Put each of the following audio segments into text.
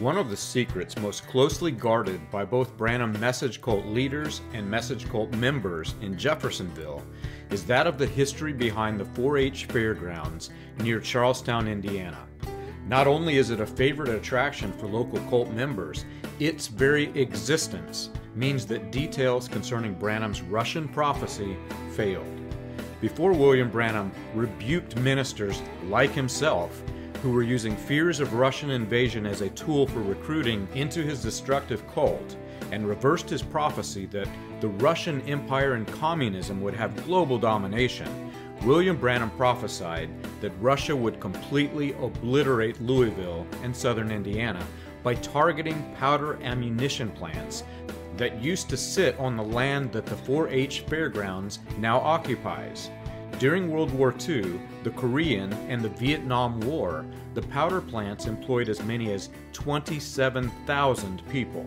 One of the secrets most closely guarded by both Branham message cult leaders and message cult members in Jeffersonville is that of the history behind the 4 H fairgrounds near Charlestown, Indiana. Not only is it a favorite attraction for local cult members, its very existence means that details concerning Branham's Russian prophecy failed. Before William Branham rebuked ministers like himself who were using fears of Russian invasion as a tool for recruiting into his destructive cult, and reversed his prophecy that the Russian Empire and communism would have global domination, William Branham prophesied that Russia would completely obliterate Louisville and southern Indiana by targeting powder ammunition plants that used to sit on the land that the 4 H fairgrounds now occupies. During World War II, the Korean, and the Vietnam War, the powder plants employed as many as 27,000 people.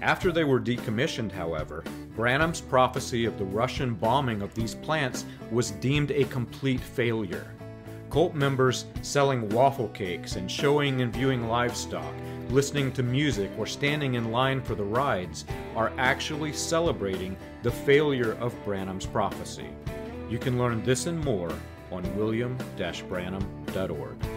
After they were decommissioned, however, Branham's prophecy of the Russian bombing of these plants was deemed a complete failure. Cult members selling waffle cakes and showing and viewing livestock, listening to music, or standing in line for the rides are actually celebrating the failure of Branham's prophecy. You can learn this and more on william-branham.org.